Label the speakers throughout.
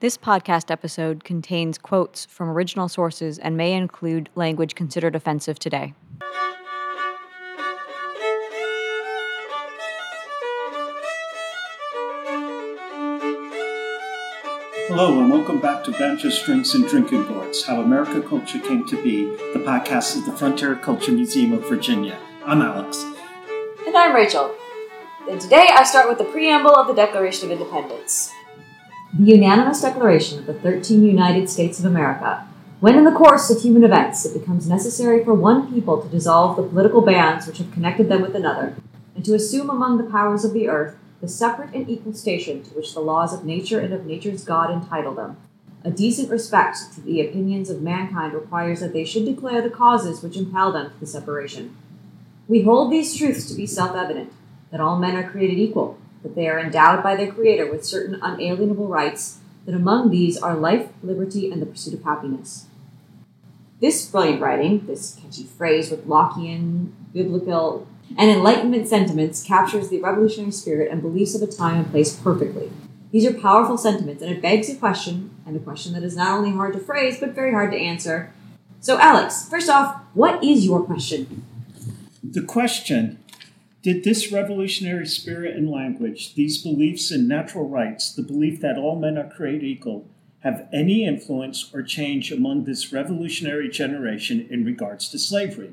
Speaker 1: This podcast episode contains quotes from original sources and may include language considered offensive today.
Speaker 2: Hello, and welcome back to Banjo Strings and Drinking Gourds How American Culture Came to Be, the podcast of the Frontier Culture Museum of Virginia. I'm Alex.
Speaker 1: And I'm Rachel. And today I start with the preamble of the Declaration of Independence. The unanimous declaration of the 13 United States of America when in the course of human events it becomes necessary for one people to dissolve the political bands which have connected them with another, and to assume among the powers of the earth the separate and equal station to which the laws of nature and of nature's God entitle them, a decent respect to the opinions of mankind requires that they should declare the causes which impel them to the separation. We hold these truths to be self evident that all men are created equal, that they are endowed by their Creator with certain unalienable rights, that among these are life, liberty, and the pursuit of happiness. This brilliant writing, this catchy phrase with Lockean, biblical, and Enlightenment sentiments, captures the revolutionary spirit and beliefs of a time and place perfectly. These are powerful sentiments, and it begs a question, and a question that is not only hard to phrase, but very hard to answer. So, Alex, first off, what is your question?
Speaker 2: The question did this revolutionary spirit and language, these beliefs in natural rights, the belief that all men are created equal, have any influence or change among this revolutionary generation in regards to slavery?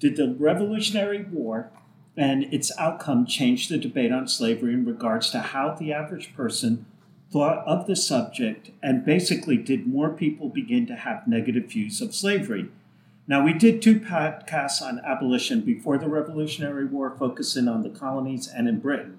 Speaker 2: Did the Revolutionary War and its outcome change the debate on slavery in regards to how the average person thought of the subject? And basically, did more people begin to have negative views of slavery? Now, we did two podcasts on abolition before the Revolutionary War, focusing on the colonies and in Britain.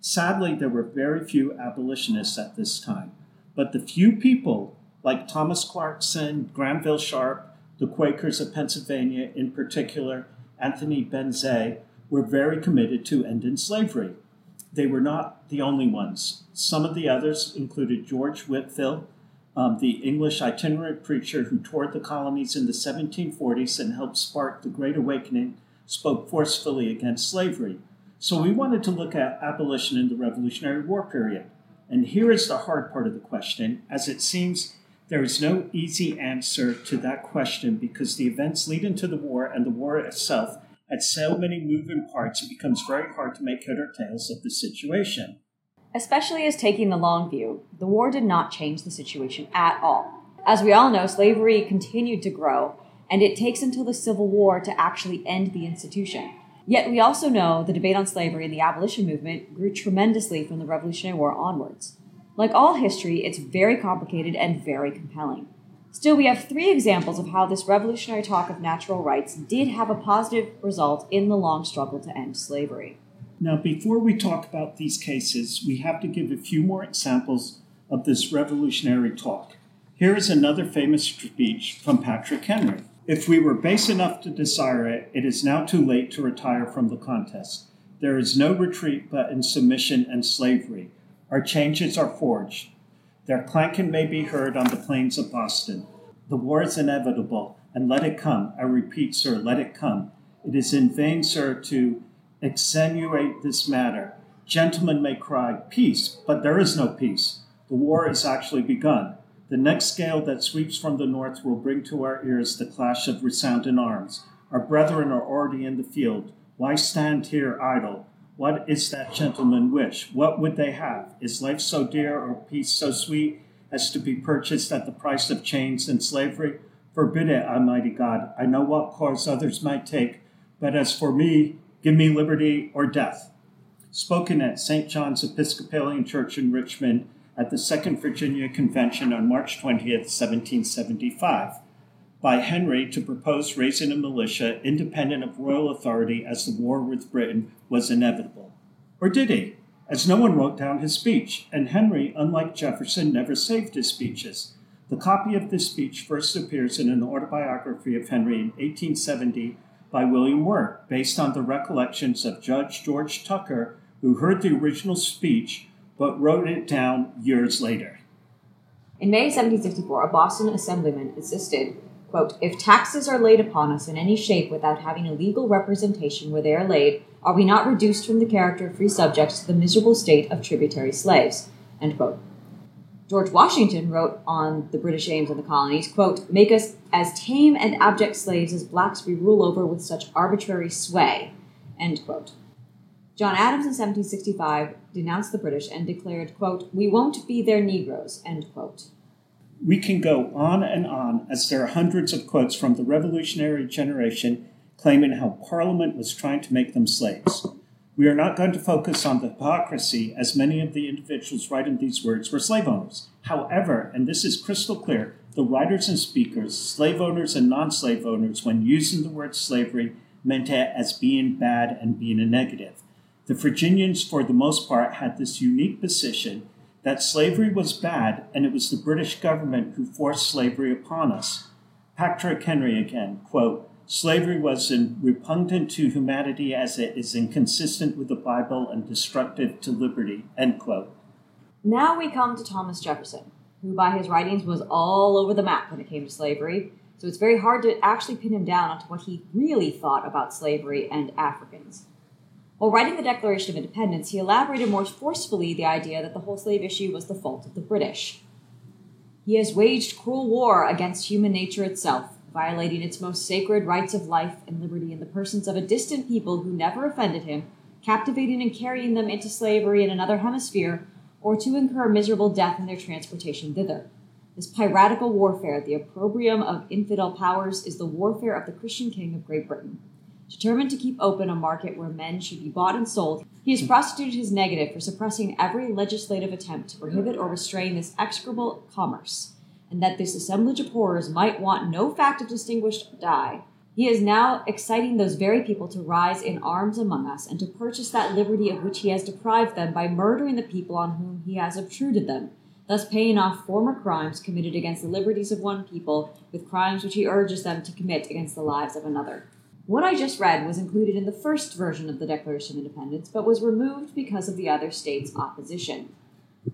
Speaker 2: Sadly, there were very few abolitionists at this time, but the few people like Thomas Clarkson, Granville Sharp, the Quakers of Pennsylvania in particular, Anthony Benezet, were very committed to ending slavery. They were not the only ones. Some of the others included George Whitefield, um, the English itinerant preacher who toured the colonies in the 1740s and helped spark the Great Awakening, spoke forcefully against slavery. So we wanted to look at abolition in the Revolutionary War period. And here is the hard part of the question, as it seems there is no easy answer to that question because the events leading to the war and the war itself had so many moving parts, it becomes very hard to make head or tails of the situation.
Speaker 1: Especially as taking the long view, the war did not change the situation at all. As we all know, slavery continued to grow, and it takes until the Civil War to actually end the institution. Yet we also know the debate on slavery and the abolition movement grew tremendously from the Revolutionary War onwards. Like all history, it's very complicated and very compelling. Still, we have three examples of how this revolutionary talk of natural rights did have a positive result in the long struggle to end slavery.
Speaker 2: Now, before we talk about these cases, we have to give a few more examples of this revolutionary talk. Here is another famous speech from Patrick Henry. If we were base enough to desire it, it is now too late to retire from the contest. There is no retreat but in submission and slavery. Our changes are forged. Their clanking may be heard on the plains of Boston. The war is inevitable, and let it come. I repeat, sir, let it come. It is in vain, sir, to extenuate this matter. Gentlemen may cry, Peace, but there is no peace. The war is actually begun. The next gale that sweeps from the north will bring to our ears the clash of resounding arms. Our brethren are already in the field. Why stand here idle? What is that gentleman wish? What would they have? Is life so dear or peace so sweet as to be purchased at the price of chains and slavery? Forbid it, Almighty God. I know what course others might take, but as for me, Give me liberty or death. Spoken at St. John's Episcopalian Church in Richmond at the Second Virginia Convention on March 20, 1775, by Henry to propose raising a militia independent of royal authority as the war with Britain was inevitable. Or did he? As no one wrote down his speech, and Henry, unlike Jefferson, never saved his speeches. The copy of this speech first appears in an autobiography of Henry in 1870 by William Wirt, based on the recollections of Judge George Tucker, who heard the original speech but wrote it down years later.
Speaker 1: In May 1764, a Boston assemblyman insisted, quote, If taxes are laid upon us in any shape without having a legal representation where they are laid, are we not reduced from the character of free subjects to the miserable state of tributary slaves? End quote. George Washington wrote on the British aims in the colonies, quote, make us as tame and abject slaves as blacks we rule over with such arbitrary sway, end quote. John Adams in 1765 denounced the British and declared, quote, we won't be their Negroes, end quote.
Speaker 2: We can go on and on as there are hundreds of quotes from the revolutionary generation claiming how Parliament was trying to make them slaves. We are not going to focus on the hypocrisy, as many of the individuals writing these words were slave owners. However, and this is crystal clear, the writers and speakers, slave owners and non slave owners, when using the word slavery, meant it as being bad and being a negative. The Virginians, for the most part, had this unique position that slavery was bad and it was the British government who forced slavery upon us. Patrick Henry again, quote, Slavery was repugnant to humanity as it is inconsistent with the Bible and destructive to liberty. End quote.
Speaker 1: Now we come to Thomas Jefferson, who by his writings was all over the map when it came to slavery, so it's very hard to actually pin him down onto what he really thought about slavery and Africans. While writing the Declaration of Independence, he elaborated more forcefully the idea that the whole slave issue was the fault of the British. He has waged cruel war against human nature itself, violating its most sacred rights of life and liberty in the persons of a distant people who never offended him, captivating and carrying them into slavery in another hemisphere, or to incur miserable death in their transportation thither. This piratical warfare, the opprobrium of infidel powers, is the warfare of the Christian king of Great Britain. Determined to keep open a market where men should be bought and sold, he has prostituted his negative for suppressing every legislative attempt to prohibit or restrain this execrable commerce and that this assemblage of horrors might want no fact of distinguished dye, he is now exciting those very people to rise in arms among us and to purchase that liberty of which he has deprived them by murdering the people on whom he has obtruded them, thus paying off former crimes committed against the liberties of one people with crimes which he urges them to commit against the lives of another. What I just read was included in the first version of the Declaration of Independence, but was removed because of the other states' opposition.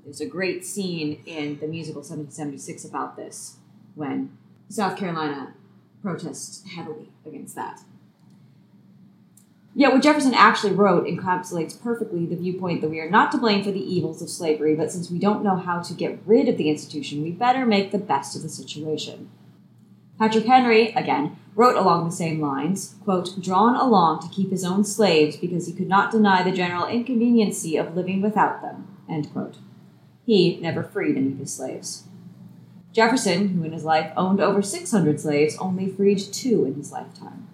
Speaker 1: There's a great scene in the musical 1776 about this when South Carolina protests heavily against that. Yet, what Jefferson actually wrote encapsulates perfectly the viewpoint that we are not to blame for the evils of slavery, but since we don't know how to get rid of the institution, we better make the best of the situation. Patrick Henry, again, wrote along the same lines, quote, drawn along to keep his own slaves because he could not deny the general inconveniency of living without them, end quote. He never freed any of his slaves. Jefferson, who in his life owned over 600 slaves, only freed two in his lifetime.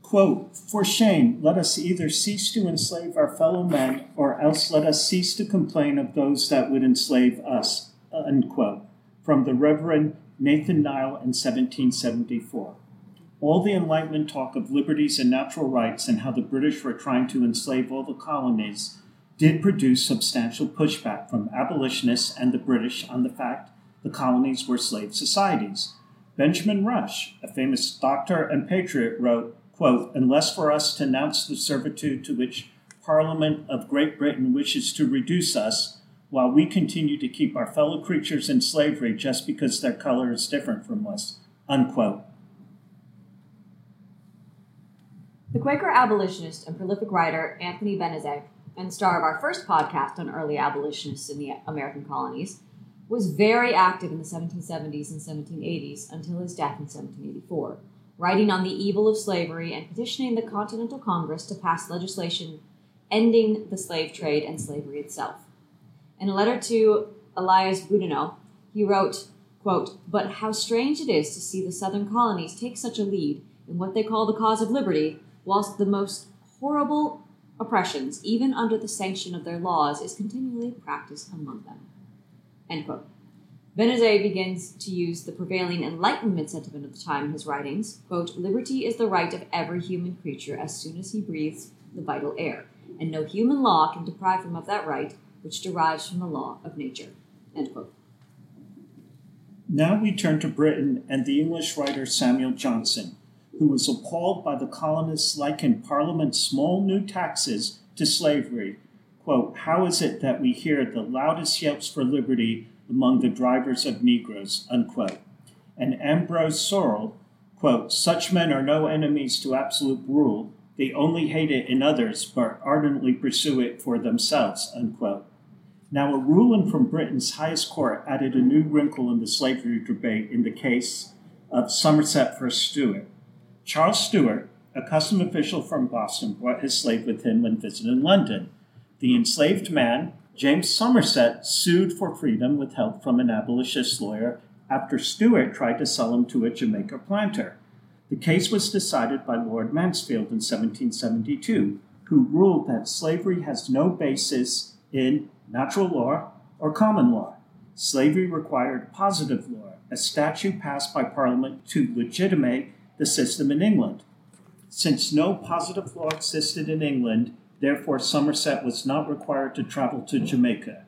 Speaker 2: Quote, For shame, let us either cease to enslave our fellow men, or else let us cease to complain of those that would enslave us, unquote, uh, from the Reverend Nathan Nile in 1774. All the Enlightenment talk of liberties and natural rights and how the British were trying to enslave all the colonies did produce substantial pushback from abolitionists and the British on the fact the colonies were slave societies. Benjamin Rush, a famous doctor and patriot, wrote, quote, Unless for us to announce the servitude to which Parliament of Great Britain wishes to reduce us, while we continue to keep our fellow creatures in slavery just because their color is different from us, unquote.
Speaker 1: The Quaker abolitionist and prolific writer Anthony Benezet and star of our first podcast on early abolitionists in the American colonies, was very active in the 1770s and 1780s until his death in 1784, writing on the evil of slavery and petitioning the Continental Congress to pass legislation ending the slave trade and slavery itself. In a letter to Elias Boudinot, he wrote, quote, But how strange it is to see the southern colonies take such a lead in what they call the cause of liberty, whilst the most horrible oppressions, even under the sanction of their laws, is continually practiced among them. End quote. begins to use the prevailing Enlightenment sentiment of the time in his writings. Quote, Liberty is the right of every human creature as soon as he breathes the vital air, and no human law can deprive him of that right which derives from the law of nature. End quote.
Speaker 2: Now we turn to Britain and the English writer Samuel Johnson, who was appalled by the colonists likening Parliament's small new taxes to slavery. Quote, How is it that we hear the loudest yelps for liberty among the drivers of Negroes? Unquote. And Ambrose Sorrell, quote, Such men are no enemies to absolute rule. They only hate it in others, but ardently pursue it for themselves. Unquote. Now, a ruling from Britain's highest court added a new wrinkle in the slavery debate in the case of Somerset v. Stewart. Charles Stewart, a custom official from Boston, brought his slave with him when visiting London. The enslaved man, James Somerset, sued for freedom with help from an abolitionist lawyer after Stewart tried to sell him to a Jamaica planter. The case was decided by Lord Mansfield in 1772, who ruled that slavery has no basis in natural law or common law. Slavery required positive law, a statute passed by Parliament to legitimate the system in England. Since no positive law existed in England, therefore Somerset was not required to travel to Jamaica.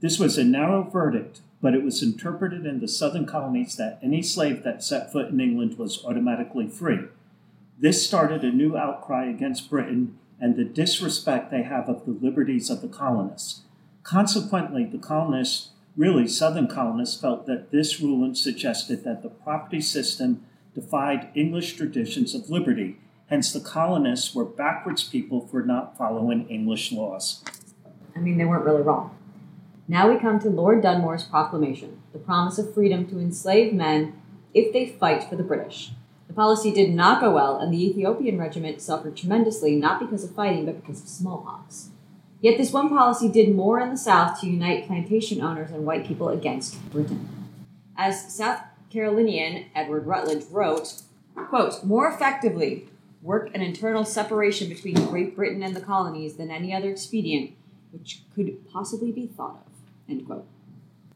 Speaker 2: This was a narrow verdict, but it was interpreted in the southern colonies that any slave that set foot in England was automatically free. This started a new outcry against Britain and the disrespect they have of the liberties of the colonists. Consequently, the colonists, really Southern colonists, felt that this ruling suggested that the property system defied English traditions of liberty, hence, the colonists were backwards people for not following English laws.
Speaker 1: I mean, they weren't really wrong. Now we come to Lord Dunmore's proclamation, the promise of freedom to enslave men if they fight for the British. The policy did not go well, and the Ethiopian regiment suffered tremendously not because of fighting, but because of smallpox. Yet this one policy did more in the South to unite plantation owners and white people against Britain. As South Carolinian Edward Rutledge wrote, quote, More effectively work an internal separation between Great Britain and the colonies than any other expedient which could possibly be thought of, end quote.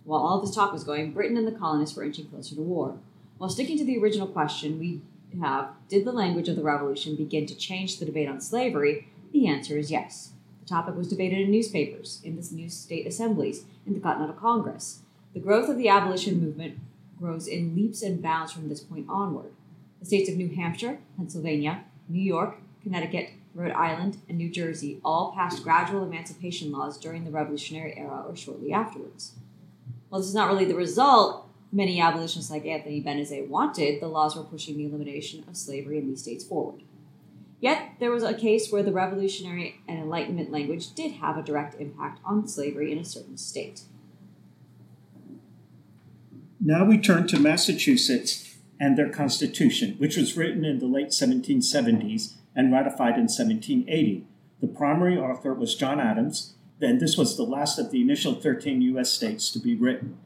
Speaker 1: While all this talk was going, Britain and the colonists were inching closer to war. While sticking to the original question we have, did the language of the revolution begin to change the debate on slavery? The answer is yes. The topic was debated in newspapers, in the new state assemblies, in the Continental Congress. The growth of the abolition movement grows in leaps and bounds from this point onward. The states of New Hampshire, Pennsylvania, New York, Connecticut, Rhode Island, and New Jersey all passed gradual emancipation laws during the Revolutionary Era or shortly afterwards. While this is not really the result many abolitionists like Anthony Benezet wanted, the laws were pushing the elimination of slavery in these states forward. Yet, there was a case where the revolutionary and Enlightenment language did have a direct impact on slavery in a certain state.
Speaker 2: Now we turn to Massachusetts and their constitution, which was written in the late 1770s and ratified in 1780. The primary author was John Adams, and this was the last of the initial 13 U.S. states to be written.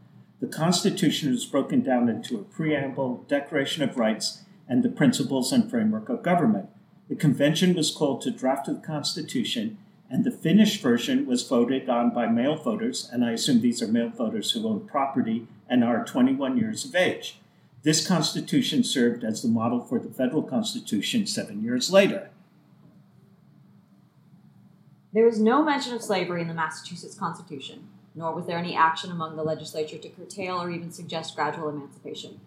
Speaker 2: The Constitution was broken down into a preamble, Declaration of Rights, and the principles and framework of government. The convention was called to draft the Constitution, and the finished version was voted on by male voters, and I assume these are male voters who own property and are 21 years of age. This Constitution served as the model for the federal Constitution seven years later.
Speaker 1: There is no mention of slavery in the Massachusetts Constitution, nor was there any action among the legislature to curtail or even suggest gradual emancipation.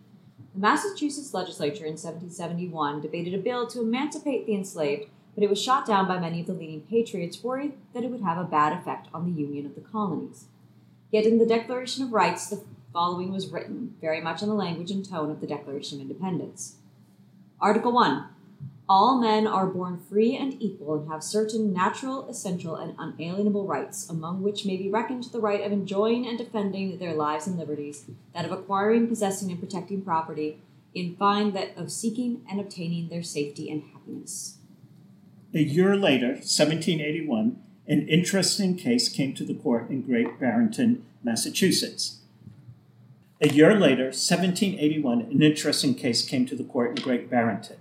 Speaker 1: The Massachusetts legislature in 1771 debated a bill to emancipate the enslaved, but it was shot down by many of the leading patriots worried that it would have a bad effect on the union of the colonies. Yet in the Declaration of Rights, the following was written, very much in the language and tone of the Declaration of Independence. Article 1 All men are born free and equal and have certain natural, essential, and unalienable rights, among which may be reckoned the right of enjoying and defending their lives and liberties, that of acquiring, possessing, and protecting property, in fine, that of seeking and obtaining their safety and happiness.
Speaker 2: A year later, 1781, an interesting case came to the court in Great Barrington, Massachusetts. A year later, 1781, an interesting case came to the court in Great Barrington.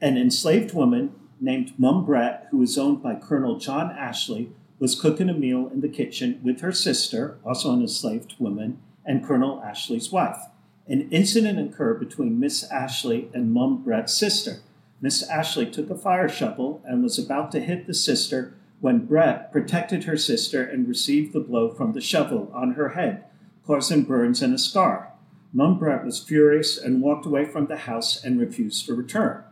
Speaker 2: An enslaved woman named Mum Brett, who was owned by Colonel John Ashley, was cooking a meal in the kitchen with her sister, also an enslaved woman, and Colonel Ashley's wife. An incident occurred between Miss Ashley and Mum Brett's sister. Miss Ashley took a fire shovel and was about to hit the sister when Brett protected her sister and received the blow from the shovel on her head causing burns and a scar. Mum Brett was furious and walked away from the house and refused to return.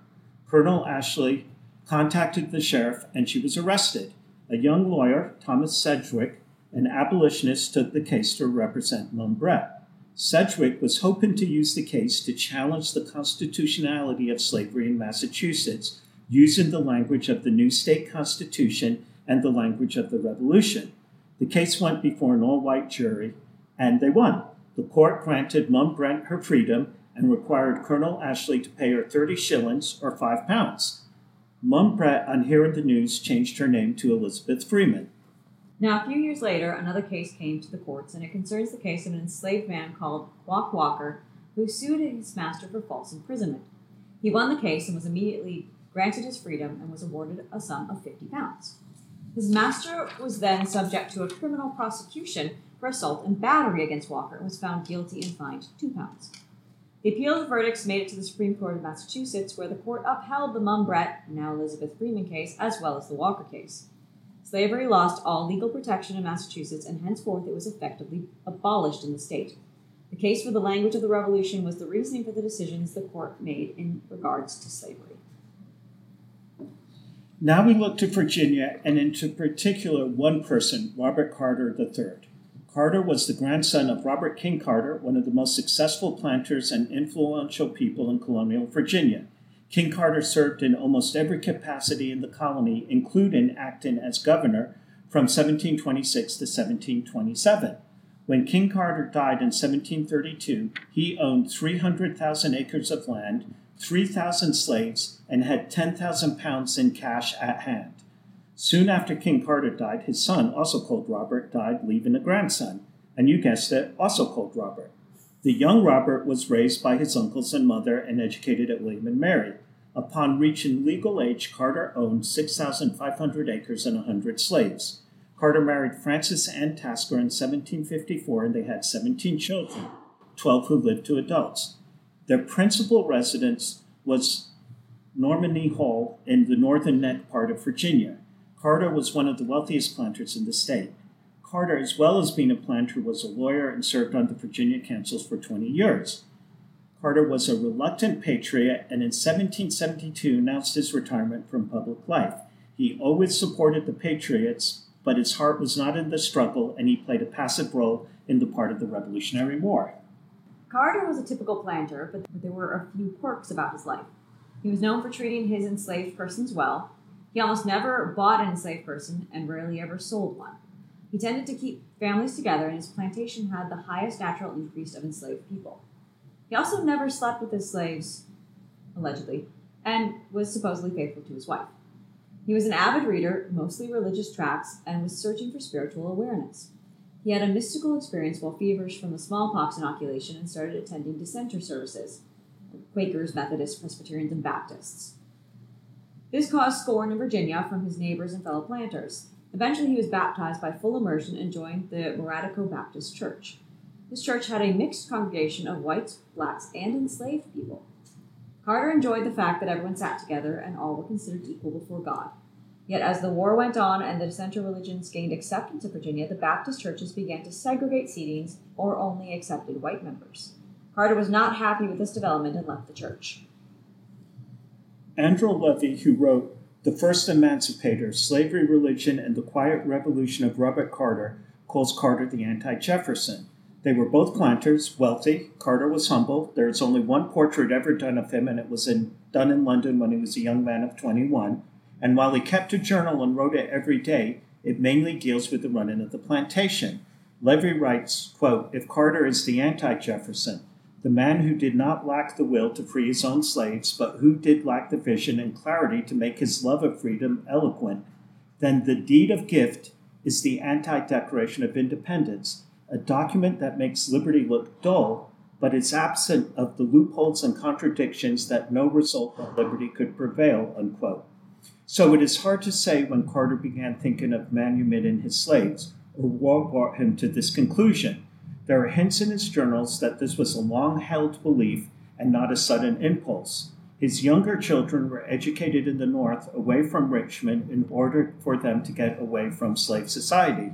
Speaker 2: Colonel Ashley contacted the sheriff and she was arrested. A young lawyer, Thomas Sedgwick, an abolitionist, took the case to represent Mum Brett. Sedgwick was hoping to use the case to challenge the constitutionality of slavery in Massachusetts using the language of the new state constitution and the language of the revolution. The case went before an all white jury and they won. The court granted Mum Brett her freedom and required Colonel Ashley to pay her 30 shillings or 5 pounds. Mum Brett, on hearing the news, changed her name to Elizabeth Freeman.
Speaker 1: Now, a few years later, another case came to the courts, and it concerns the case of an enslaved man called Quock Walker, who sued his master for false imprisonment. He won the case and was immediately granted his freedom and was awarded a sum of 50 pounds. His master was then subject to a criminal prosecution for assault and battery against Walker, was found guilty and fined two pounds. The appeal of the verdicts made it to the Supreme Court of Massachusetts, where the court upheld the Brett, now Elizabeth Freeman case, as well as the Walker case. Slavery lost all legal protection in Massachusetts, and henceforth it was effectively abolished in the state. The case for the language of the Revolution was the reasoning for the decisions the court made in regards to slavery.
Speaker 2: Now we look to Virginia and, in particular, one person, Robert Carter III. Carter was the grandson of Robert King Carter, one of the most successful planters and influential people in colonial Virginia. King Carter served in almost every capacity in the colony, including acting as governor from 1726 to 1727. When King Carter died in 1732, he owned 300,000 acres of land, 3,000 slaves, and had 10,000 pounds in cash at hand. Soon after King Carter died, his son, also called Robert, died, leaving a grandson, and you guessed it, also called Robert. The young Robert was raised by his uncles and mother and educated at William and Mary. Upon reaching legal age, Carter owned 6,500 acres and 100 slaves. Carter married Frances Ann Tasker in 1754, and they had 17 children, 12 who lived to adults. Their principal residence was Nomini Hall in the northern neck part of Virginia. Carter was one of the wealthiest planters in the state. Carter, as well as being a planter, was a lawyer and served on the Virginia councils for 20 years. Carter was a reluctant patriot and in 1772 announced his retirement from public life. He always supported the Patriots, but his heart was not in the struggle and he played a passive role in the part of the Revolutionary War.
Speaker 1: Carter was a typical planter, but there were a few quirks about his life. He was known for treating his enslaved persons well, he almost never bought an enslaved person and rarely ever sold one. He tended to keep families together, and his plantation had the highest natural increase of enslaved people. He also never slept with his slaves, allegedly, and was supposedly faithful to his wife. He was an avid reader, mostly religious tracts, and was searching for spiritual awareness. He had a mystical experience while feverish from the smallpox inoculation and started attending dissenter services Quakers, Methodists, Presbyterians, and Baptists. This caused scorn in Virginia from his neighbors and fellow planters. Eventually, he was baptized by full immersion and joined the Morattico Baptist Church. This church had a mixed congregation of whites, blacks, and enslaved people. Carter enjoyed the fact that everyone sat together and all were considered equal before God. Yet, as the war went on and the dissenter religions gained acceptance in Virginia, the Baptist churches began to segregate seatings or only accepted white members. Carter was not happy with this development and left the church.
Speaker 2: Andrew Levy, who wrote The First Emancipator Slavery, Religion, and the Quiet Revolution of Robert Carter, calls Carter the anti Jefferson. They were both planters, wealthy. Carter was humble. There is only one portrait ever done of him, and it was in, done in London when he was a young man of 21. And while he kept a journal and wrote it every day, it mainly deals with the running of the plantation. Levy writes, quote, If Carter is the anti Jefferson, the man who did not lack the will to free his own slaves, but who did lack the vision and clarity to make his love of freedom eloquent, then the deed of gift is the Anti Declaration of Independence, a document that makes liberty look dull, but is absent of the loopholes and contradictions that no result of liberty could prevail. Unquote. So it is hard to say when Carter began thinking of manumitting his slaves, or what brought him to this conclusion there are hints in his journals that this was a long held belief and not a sudden impulse. His younger children were educated in the North away from Richmond in order for them to get away from slave society.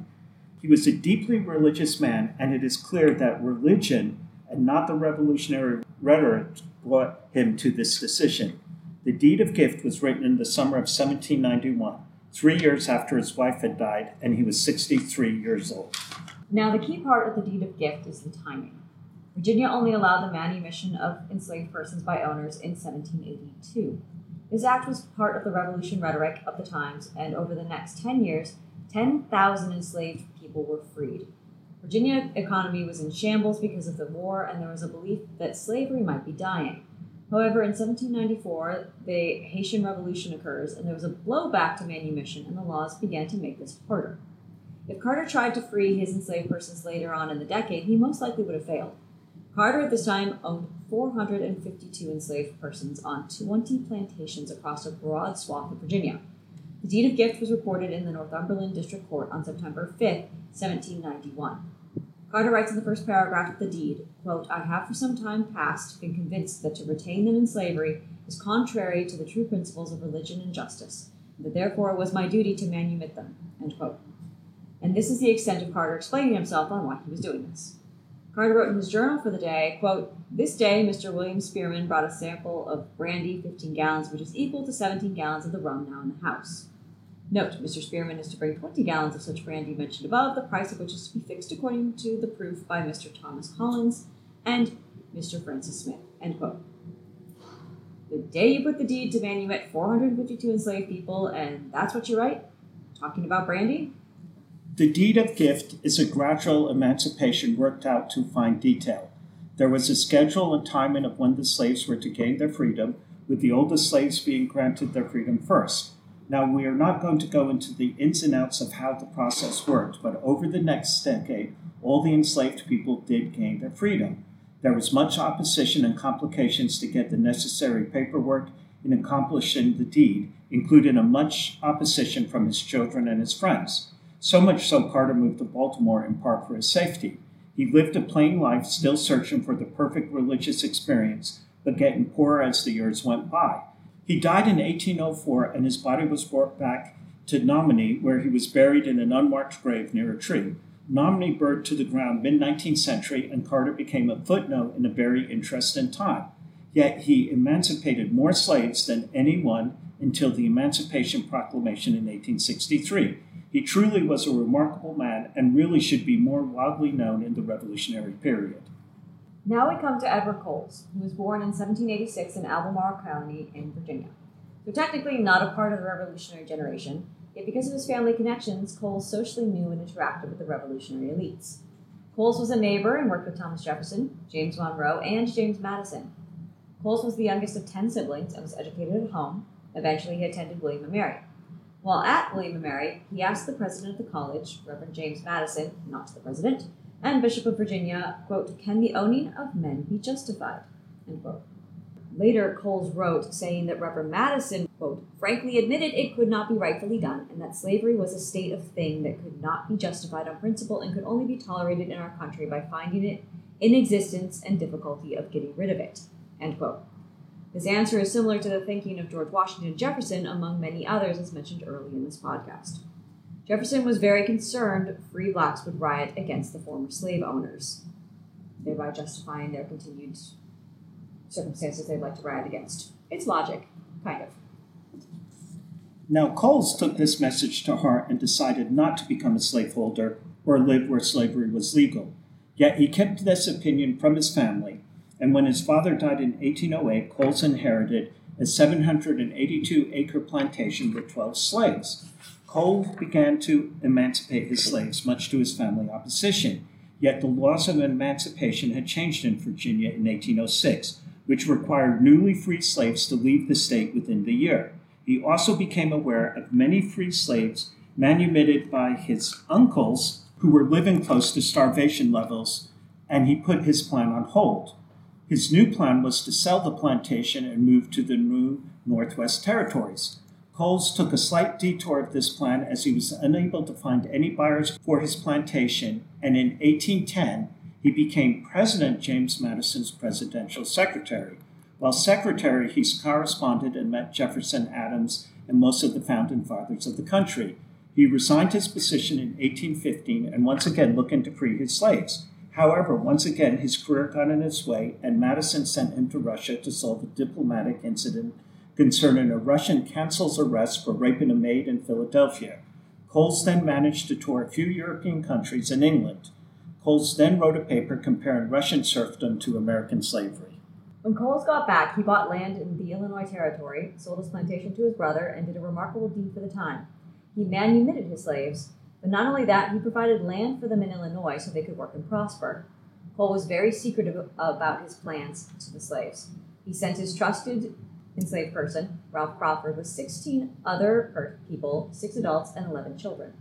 Speaker 2: He was a deeply religious man, and it is clear that religion and not the revolutionary rhetoric brought him to this decision. The deed of gift was written in the summer of 1791, three years after his wife had died, and he was 63 years old.
Speaker 1: Now, the key part of the deed of gift is the timing. Virginia only allowed the manumission of enslaved persons by owners in 1782. This act was part of the revolution rhetoric of the times, and over the next 10 years, 10,000 enslaved people were freed. Virginia economy was in shambles because of the war, and there was a belief that slavery might be dying. However, in 1794, the Haitian Revolution occurs, and there was a blowback to manumission, and the laws began to make this harder. If Carter tried to free his enslaved persons later on in the decade, he most likely would have failed. Carter at this time owned 452 enslaved persons on 20 plantations across a broad swath of Virginia. The deed of gift was reported in the Northumberland District Court on September 5, 1791. Carter writes in the first paragraph of the deed, quote, I have for some time past been convinced that to retain them in slavery is contrary to the true principles of religion and justice, and that therefore it was my duty to manumit them, end quote and this is the extent of Carter explaining himself on why he was doing this. Carter wrote in his journal for the day, quote, This day Mr. William Spearman brought a sample of brandy, 15 gallons, which is equal to 17 gallons of the rum now in the house. Note, Mr. Spearman is to bring 20 gallons of such brandy mentioned above, the price of which is to be fixed according to the proof by Mr. Thomas Collins and Mr. Francis Smith, end quote. The day you put the deed to manumit 452 enslaved people, and that's what you write? Talking about brandy?
Speaker 2: The deed of gift is a gradual emancipation worked out to fine detail. There was a schedule and timing of when the slaves were to gain their freedom, with the oldest slaves being granted their freedom first. Now, we are not going to go into the ins and outs of how the process worked, but over the next decade, all the enslaved people did gain their freedom. There was much opposition and complications to get the necessary paperwork in accomplishing the deed, including a much opposition from his children and his friends so much so Carter moved to Baltimore in part for his safety. He lived a plain life, still searching for the perfect religious experience, but getting poorer as the years went by. He died in 1804, and his body was brought back to Nomini, where he was buried in an unmarked grave near a tree. Nomini burned to the ground mid 19th century, and Carter became a footnote in a very interesting time. Yet he emancipated more slaves than anyone until the Emancipation Proclamation in 1863. He truly was a remarkable man and really should be more widely known in the Revolutionary period.
Speaker 1: Now we come to Edward Coles, who was born in 1786 in Albemarle County in Virginia. So technically not a part of the revolutionary generation, yet because of his family connections, Coles socially knew and interacted with the revolutionary elites. Coles was a neighbor and worked with Thomas Jefferson, James Monroe, and James Madison. Coles was the youngest of 10 siblings and was educated at home. Eventually, he attended William and Mary. While at William & Mary, he asked the president of the college, Reverend James Madison, not the president, and Bishop of Virginia, quote, can the owning of men be justified? End quote. Later, Coles wrote saying that Reverend Madison, quote, frankly admitted it could not be rightfully done, and that slavery was a state of thing that could not be justified on principle and could only be tolerated in our country by finding it in existence and difficulty of getting rid of it, end quote. His answer is similar to the thinking of George Washington Jefferson, among many others, as mentioned early in this podcast. Jefferson was very concerned free blacks would riot against the former slave owners, thereby justifying their continued circumstances they'd like to riot against. It's logic, kind of.
Speaker 2: Now, Coles took this message to heart and decided not to become a slaveholder or live where slavery was legal. Yet he kept this opinion from his family and when his father died in 1808, Coles inherited a 782 acre plantation with 12 slaves. Cole began to emancipate his slaves, much to his family opposition. Yet the laws of emancipation had changed in Virginia in 1806, which required newly freed slaves to leave the state within the year. He also became aware of many free slaves manumitted by his uncles who were living close to starvation levels, and he put his plan on hold. His new plan was to sell the plantation and move to the new Northwest Territories. Coles took a slight detour of this plan as he was unable to find any buyers for his plantation, and in 1810 he became President James Madison's presidential secretary. While secretary, he corresponded and met Jefferson Adams and most of the founding fathers of the country. He resigned his position in 1815 and once again looked into free his slaves. However, once again, his career got in its way, and Madison sent him to Russia to solve a diplomatic incident concerning a Russian counsel's arrest for raping a maid in Philadelphia. Coles then managed to tour a few European countries and England. Coles then wrote a paper comparing Russian serfdom to American slavery.
Speaker 1: When Coles got back, he bought land in the Illinois Territory, sold his plantation to his brother, and did a remarkable deed for the time. He manumitted his slaves, but not only that, he provided land for them in Illinois so they could work and prosper. Cole was very secretive about his plans to the slaves. He sent his trusted enslaved person, Ralph Crawford, with 16 other people, six adults and 11 children.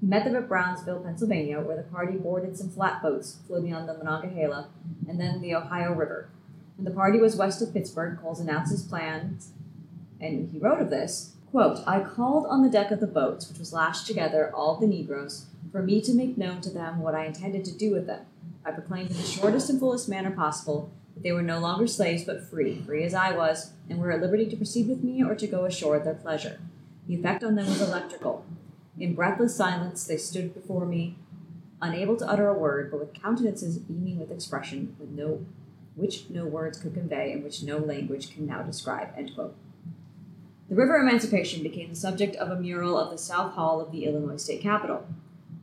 Speaker 1: He met them at Brownsville, Pennsylvania, where the party boarded some flatboats floating on the Monongahela and then the Ohio River. When the party was west of Pittsburgh, Coles announced his plans, and he wrote of this Quote, I called on the deck of the boats, which was lashed together, all the Negroes, for me to make known to them what I intended to do with them. I proclaimed in the shortest and fullest manner possible that they were no longer slaves, but free, free as I was, and were at liberty to proceed with me or to go ashore at their pleasure. The effect on them was electrical. In breathless silence, they stood before me, unable to utter a word, but with countenances beaming with expression, with no, which no words could convey, and which no language can now describe. End quote. The river Emancipation became the subject of a mural of the South Hall of the Illinois State Capitol.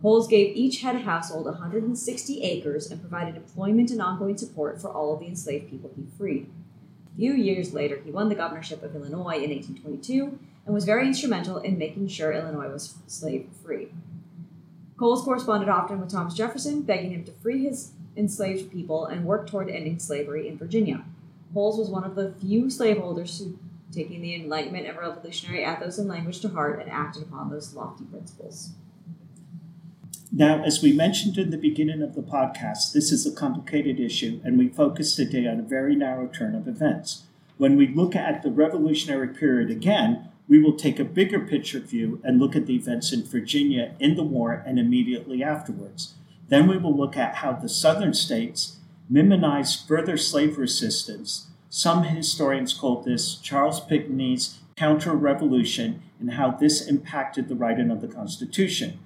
Speaker 1: Coles gave each head household 160 acres and provided employment and ongoing support for all of the enslaved people he freed. A few years later, he won the governorship of Illinois in 1822 and was very instrumental in making sure Illinois was slave free. Coles corresponded often with Thomas Jefferson, begging him to free his enslaved people and work toward ending slavery in Virginia. Coles was one of the few slaveholders who taking the Enlightenment and revolutionary ethos and language to heart and acted upon those lofty principles.
Speaker 2: Now, as we mentioned in the beginning of the podcast, this is a complicated issue, and we focus today on a very narrow turn of events. When we look at the revolutionary period again, we will take a bigger picture view and look at the events in Virginia in the war and immediately afterwards. Then we will look at how the southern states minimized further slave resistance some historians call this Charles Pinckney's counter revolution and how this impacted the writing of the Constitution.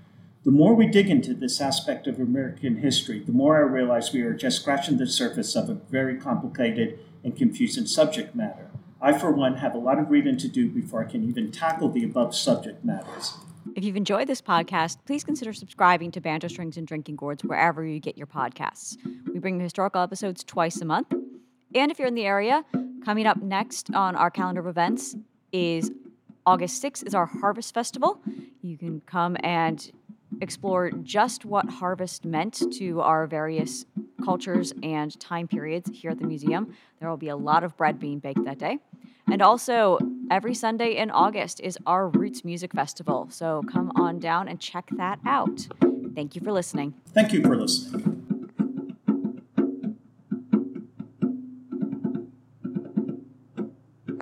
Speaker 2: The more we dig into this aspect of American history, the more I realize we are just scratching the surface of a very complicated and confusing subject matter. I, for one, have a lot of reading to do before I can even tackle the above subject matters.
Speaker 1: If you've enjoyed this podcast, please consider subscribing to Banjo Strings and Drinking Gourds wherever you get your podcasts. We bring historical episodes twice a month and if you're in the area, coming up next on our calendar of events is August 6th is our Harvest Festival. You can come and explore just what harvest meant to our various cultures and time periods here at the museum. There will be a lot of bread being baked that day. And also, every Sunday in August is our Roots Music Festival. So come on down and check that out. Thank you for listening.
Speaker 2: Thank you for listening.